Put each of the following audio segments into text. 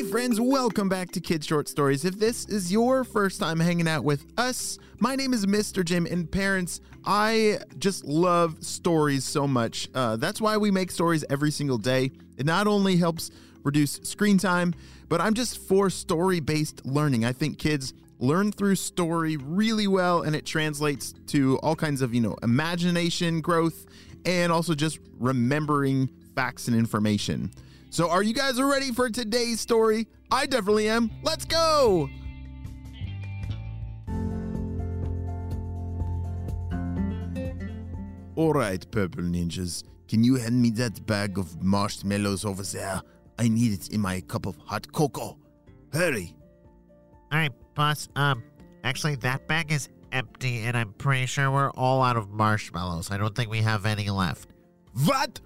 Hey, friends, welcome back to Kids Short Stories. If this is your first time hanging out with us, my name is Mr. Jim, and parents, I just love stories so much. Uh, that's why we make stories every single day. It not only helps reduce screen time, but I'm just for story based learning. I think kids learn through story really well, and it translates to all kinds of, you know, imagination growth and also just remembering facts and information. So, are you guys ready for today's story? I definitely am. Let's go! All right, purple ninjas. Can you hand me that bag of marshmallows over there? I need it in my cup of hot cocoa. Hurry! All right, boss. Um, actually, that bag is empty, and I'm pretty sure we're all out of marshmallows. I don't think we have any left. What?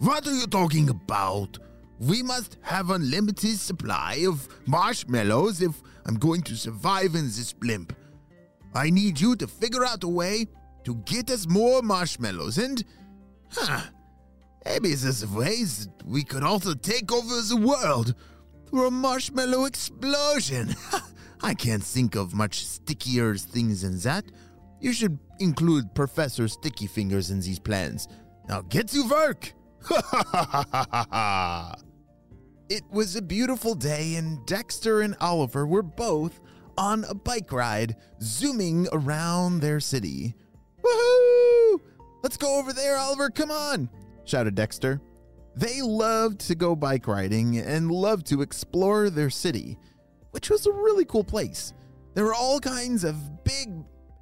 What are you talking about? We must have unlimited supply of marshmallows if I'm going to survive in this blimp. I need you to figure out a way to get us more marshmallows and, huh, maybe there's a ways we could also take over the world through a marshmallow explosion. I can't think of much stickier things than that. You should include Professor Sticky Fingers in these plans. Now get to work! Ha ha ha ha ha ha! It was a beautiful day, and Dexter and Oliver were both on a bike ride, zooming around their city. Woohoo! Let's go over there, Oliver, come on! shouted Dexter. They loved to go bike riding and loved to explore their city, which was a really cool place. There were all kinds of big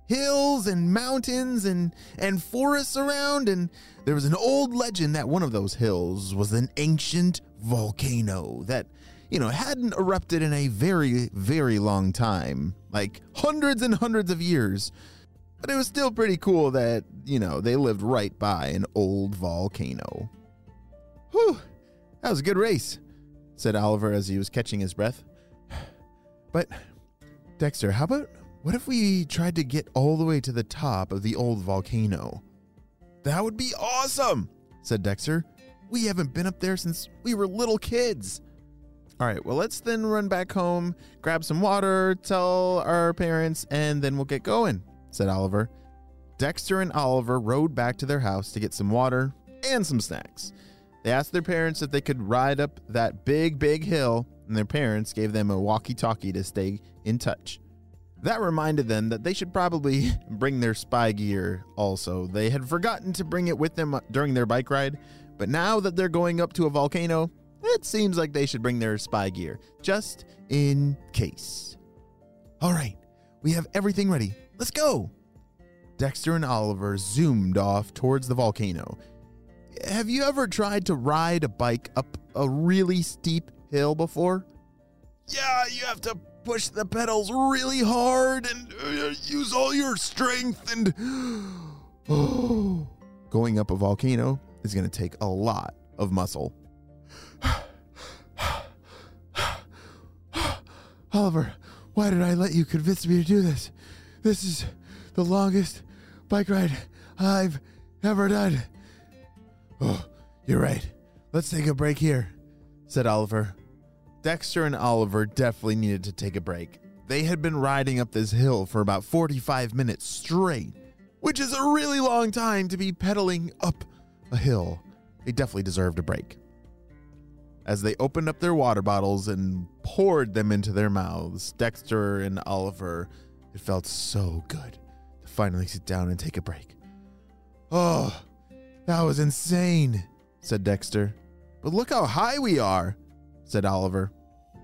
hills and mountains and, and forests around, and there was an old legend that one of those hills was an ancient volcano that, you know, hadn't erupted in a very, very long time like hundreds and hundreds of years. But it was still pretty cool that, you know, they lived right by an old volcano. Whew, that was a good race, said Oliver as he was catching his breath. But, Dexter, how about what if we tried to get all the way to the top of the old volcano? That would be awesome, said Dexter. We haven't been up there since we were little kids. All right, well, let's then run back home, grab some water, tell our parents, and then we'll get going, said Oliver. Dexter and Oliver rode back to their house to get some water and some snacks. They asked their parents if they could ride up that big, big hill, and their parents gave them a walkie talkie to stay in touch. That reminded them that they should probably bring their spy gear also. They had forgotten to bring it with them during their bike ride, but now that they're going up to a volcano, it seems like they should bring their spy gear, just in case. All right, we have everything ready. Let's go! Dexter and Oliver zoomed off towards the volcano. Have you ever tried to ride a bike up a really steep hill before? Yeah, you have to push the pedals really hard and uh, use all your strength and. Going up a volcano is going to take a lot of muscle. Oliver, why did I let you convince me to do this? This is the longest bike ride I've ever done. Oh, you're right. Let's take a break here, said Oliver. Dexter and Oliver definitely needed to take a break. They had been riding up this hill for about 45 minutes straight, which is a really long time to be pedaling up a hill. They definitely deserved a break. As they opened up their water bottles and poured them into their mouths, Dexter and Oliver, it felt so good to finally sit down and take a break. Oh, that was insane, said Dexter. But look how high we are, said Oliver.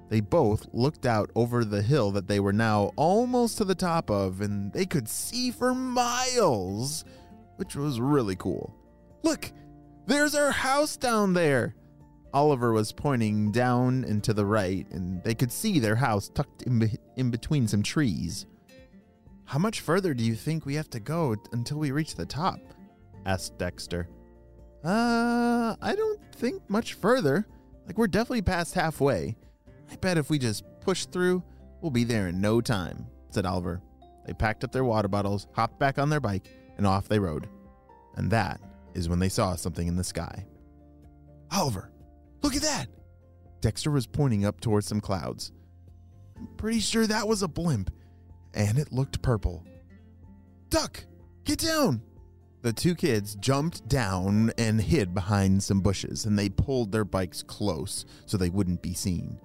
They both looked out over the hill that they were now almost to the top of, and they could see for miles, which was really cool. Look, there's our house down there. Oliver was pointing down and to the right, and they could see their house tucked in, be- in between some trees. How much further do you think we have to go until we reach the top? asked Dexter. Uh, I don't think much further. Like, we're definitely past halfway. I bet if we just push through, we'll be there in no time, said Oliver. They packed up their water bottles, hopped back on their bike, and off they rode. And that is when they saw something in the sky. Oliver, look at that! Dexter was pointing up towards some clouds. I'm pretty sure that was a blimp, and it looked purple. Duck, get down! The two kids jumped down and hid behind some bushes, and they pulled their bikes close so they wouldn't be seen.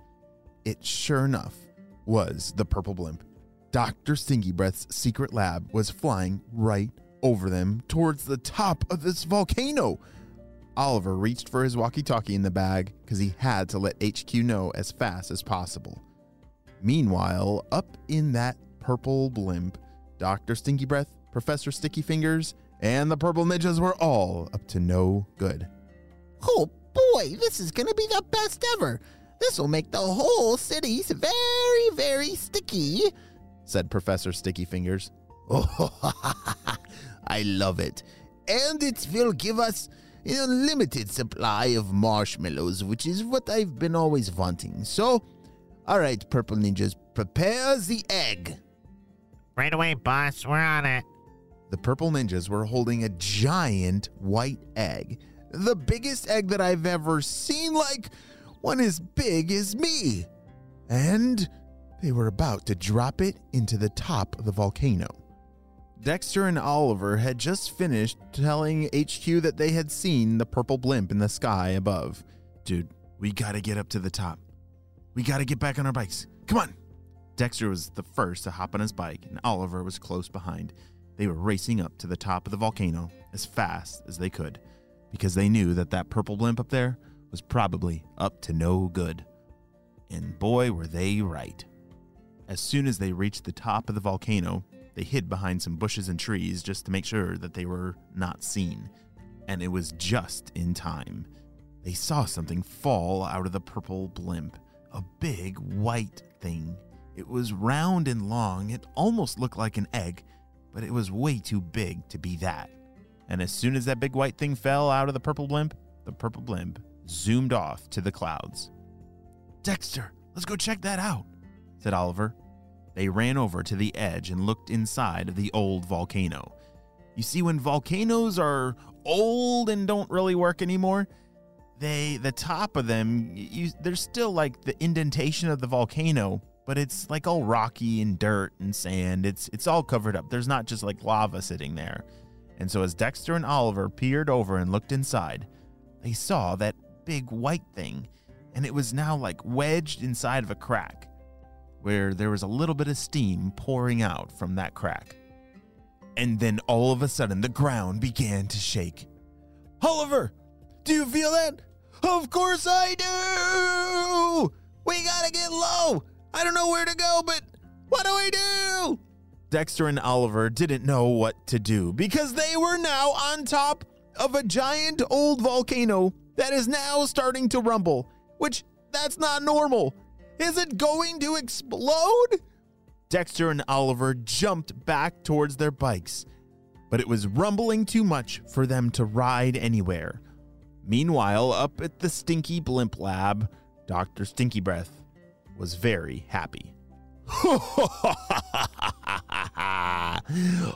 It sure enough was the purple blimp. Dr. Stinky Breath's secret lab was flying right over them towards the top of this volcano. Oliver reached for his walkie talkie in the bag because he had to let HQ know as fast as possible. Meanwhile, up in that purple blimp, Dr. Stinky Breath, Professor Sticky Fingers, and the Purple Ninjas were all up to no good. Oh boy, this is gonna be the best ever. This will make the whole city very, very sticky, said Professor Sticky Fingers. Oh, I love it. And it will give us an unlimited supply of marshmallows, which is what I've been always wanting. So, all right, Purple Ninjas, prepare the egg. Right away, boss. We're on it. The Purple Ninjas were holding a giant white egg. The biggest egg that I've ever seen, like one as big as me. And they were about to drop it into the top of the volcano. Dexter and Oliver had just finished telling HQ that they had seen the purple blimp in the sky above. Dude, we gotta get up to the top. We gotta get back on our bikes. Come on. Dexter was the first to hop on his bike, and Oliver was close behind. They were racing up to the top of the volcano as fast as they could because they knew that that purple blimp up there was probably up to no good. And boy, were they right. As soon as they reached the top of the volcano, they hid behind some bushes and trees just to make sure that they were not seen. And it was just in time. They saw something fall out of the purple blimp a big white thing. It was round and long, it almost looked like an egg, but it was way too big to be that. And as soon as that big white thing fell out of the purple blimp, the purple blimp zoomed off to the clouds. Dexter, let's go check that out, said Oliver. They ran over to the edge and looked inside of the old volcano. You see, when volcanoes are old and don't really work anymore, they the top of them you, there's still like the indentation of the volcano but it's like all rocky and dirt and sand. It's it's all covered up. There's not just like lava sitting there. And so as Dexter and Oliver peered over and looked inside, they saw that big white thing, and it was now like wedged inside of a crack, where there was a little bit of steam pouring out from that crack. And then all of a sudden the ground began to shake. Oliver, do you feel that? Of course I do! We gotta get low! I don't know where to go, but what do I do? Dexter and Oliver didn't know what to do because they were now on top of a giant old volcano that is now starting to rumble, which that's not normal. Is it going to explode? Dexter and Oliver jumped back towards their bikes, but it was rumbling too much for them to ride anywhere. Meanwhile, up at the Stinky Blimp Lab, Dr. Stinky Breath was very happy.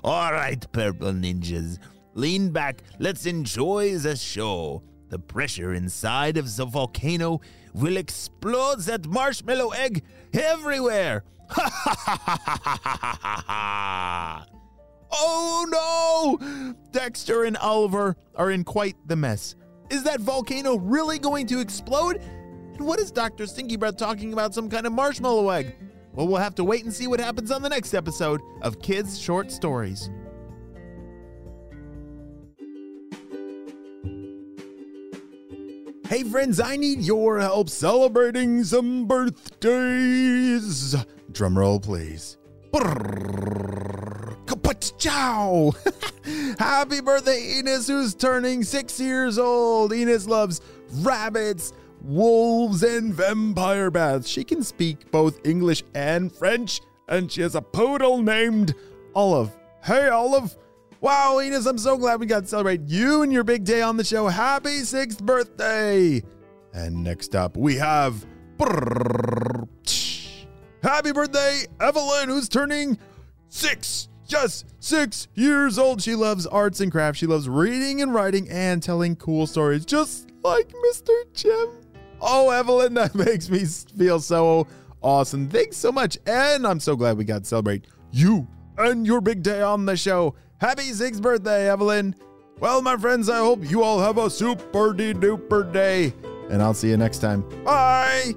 All right, purple ninjas, lean back. Let's enjoy the show. The pressure inside of the volcano will explode that marshmallow egg everywhere. oh no! Dexter and Oliver are in quite the mess. Is that volcano really going to explode? And what is Dr. Stinky Breath talking about some kind of marshmallow egg? Well, we'll have to wait and see what happens on the next episode of Kids Short Stories. Hey friends, I need your help celebrating some birthdays. Drumroll, please. Ciao! Happy birthday, Enos, who's turning six years old. Enos loves rabbits, wolves, and vampire baths. She can speak both English and French, and she has a poodle named Olive. Hey, Olive. Wow, Enos, I'm so glad we got to celebrate you and your big day on the show. Happy sixth birthday. And next up, we have. Happy birthday, Evelyn, who's turning six. Yes, six years old. She loves arts and crafts. She loves reading and writing and telling cool stories, just like Mr. Jim. Oh, Evelyn, that makes me feel so awesome. Thanks so much. And I'm so glad we got to celebrate you and your big day on the show. Happy Zig's birthday, Evelyn. Well, my friends, I hope you all have a super duper day. And I'll see you next time. Bye.